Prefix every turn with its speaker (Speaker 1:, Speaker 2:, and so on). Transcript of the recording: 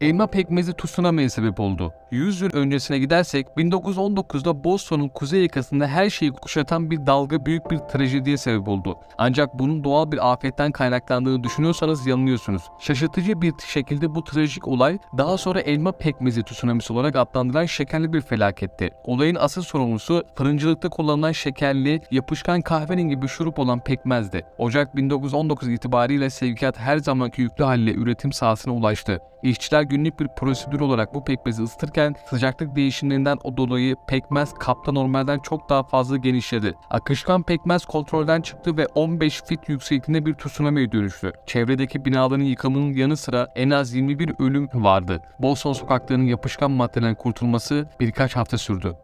Speaker 1: Elma pekmezi tsunami'ye sebep oldu. 100 yıl öncesine gidersek 1919'da Boston'un kuzey yakasında her şeyi kuşatan bir dalga büyük bir trajediye sebep oldu. Ancak bunun doğal bir afetten kaynaklandığını düşünüyorsanız yanılıyorsunuz. Şaşırtıcı bir şekilde bu trajik olay daha sonra elma pekmezi tsunamisi olarak adlandırılan şekerli bir felaketti. Olayın asıl sorumlusu fırıncılıkta kullanılan şekerli, yapışkan kahverengi bir şurup olan pekmezdi. Ocak 1919 itibariyle sevkiyat her zamanki yüklü haliyle üretim sahasına ulaştı. İşçiler günlük bir prosedür olarak bu pekmezi ısıtırken sıcaklık değişimlerinden o dolayı pekmez kapta normalden çok daha fazla genişledi. Akışkan pekmez kontrolden çıktı ve 15 fit yüksekliğinde bir tsunami'ye dönüştü. Çevredeki binaların yıkımının yanı sıra en az 21 ölüm vardı. Boston sokaklarının yapışkan maddeden kurtulması birkaç hafta sürdü.